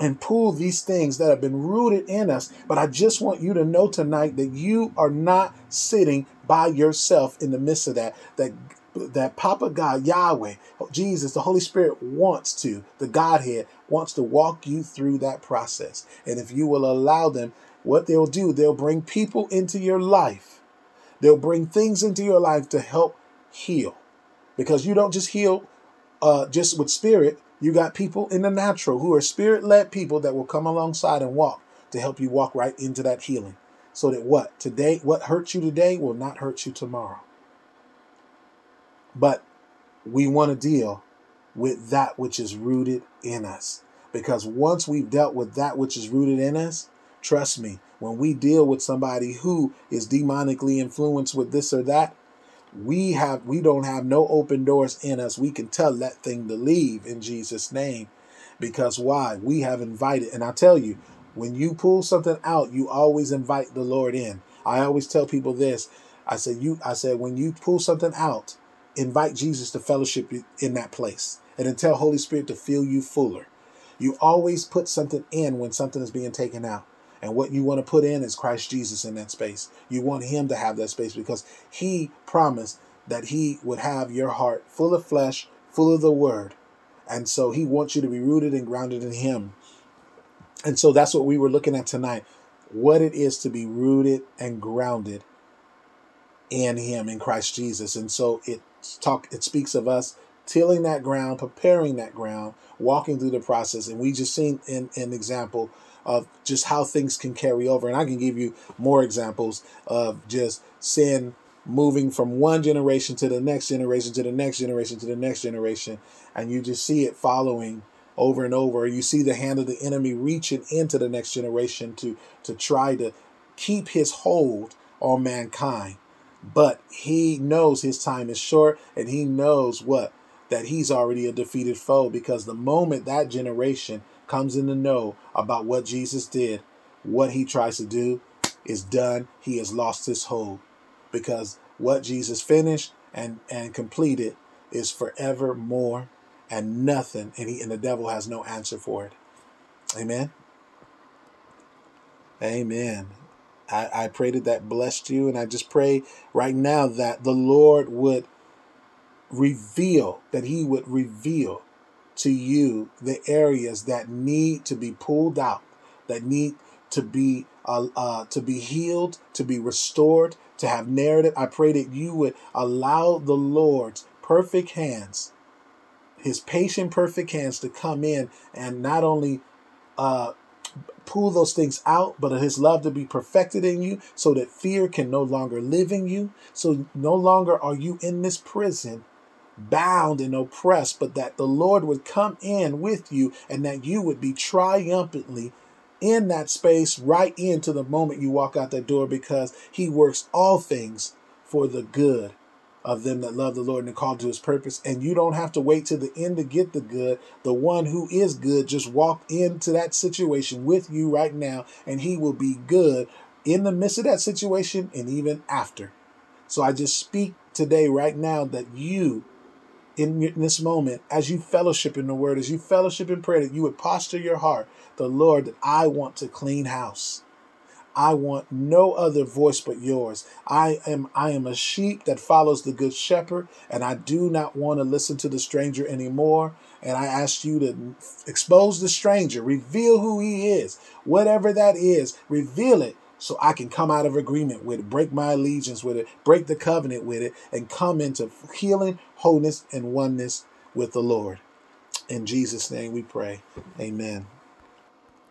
and pull these things that have been rooted in us. But I just want you to know tonight that you are not sitting by yourself in the midst of that. That that Papa God, Yahweh, Jesus, the Holy Spirit wants to, the Godhead wants to walk you through that process. And if you will allow them, what they'll do, they'll bring people into your life They'll bring things into your life to help heal. Because you don't just heal uh, just with spirit, you got people in the natural who are spirit led people that will come alongside and walk to help you walk right into that healing. So that what today, what hurts you today will not hurt you tomorrow. But we want to deal with that which is rooted in us. Because once we've dealt with that which is rooted in us, trust me, when we deal with somebody who is demonically influenced with this or that, we have we don't have no open doors in us. We can tell that thing to leave in Jesus' name. Because why? We have invited, and I tell you, when you pull something out, you always invite the Lord in. I always tell people this. I said, you I said, when you pull something out, invite Jesus to fellowship in that place. And then tell Holy Spirit to fill you fuller. You always put something in when something is being taken out. And what you want to put in is Christ Jesus in that space. You want him to have that space because he promised that he would have your heart full of flesh, full of the word. And so he wants you to be rooted and grounded in him. And so that's what we were looking at tonight. What it is to be rooted and grounded in him in Christ Jesus. And so it talk it speaks of us tilling that ground, preparing that ground, walking through the process. And we just seen an, an example of just how things can carry over. And I can give you more examples of just sin moving from one generation to the next generation to the next generation to the next generation. And you just see it following over and over. You see the hand of the enemy reaching into the next generation to, to try to keep his hold on mankind. But he knows his time is short and he knows what? That he's already a defeated foe because the moment that generation comes in to know about what Jesus did, what he tries to do is done. He has lost his hold because what Jesus finished and, and completed is forevermore and nothing, and he and the devil has no answer for it. Amen. Amen. I, I pray that that blessed you, and I just pray right now that the Lord would reveal, that He would reveal to you the areas that need to be pulled out, that need to be uh, uh, to be healed, to be restored, to have narrative. I pray that you would allow the Lord's perfect hands, his patient, perfect hands to come in and not only uh, pull those things out, but his love to be perfected in you so that fear can no longer live in you. So no longer are you in this prison bound and oppressed, but that the Lord would come in with you and that you would be triumphantly in that space right into the moment you walk out that door because he works all things for the good of them that love the Lord and are called to his purpose. And you don't have to wait to the end to get the good. The one who is good just walked into that situation with you right now, and he will be good in the midst of that situation and even after. So I just speak today, right now, that you in this moment, as you fellowship in the word, as you fellowship in prayer, that you would posture your heart, the Lord, that I want to clean house. I want no other voice but yours. I am I am a sheep that follows the good shepherd, and I do not want to listen to the stranger anymore. And I ask you to expose the stranger, reveal who he is, whatever that is, reveal it so I can come out of agreement with it, break my allegiance with it, break the covenant with it, and come into healing, wholeness, and oneness with the Lord. In Jesus' name we pray. Amen.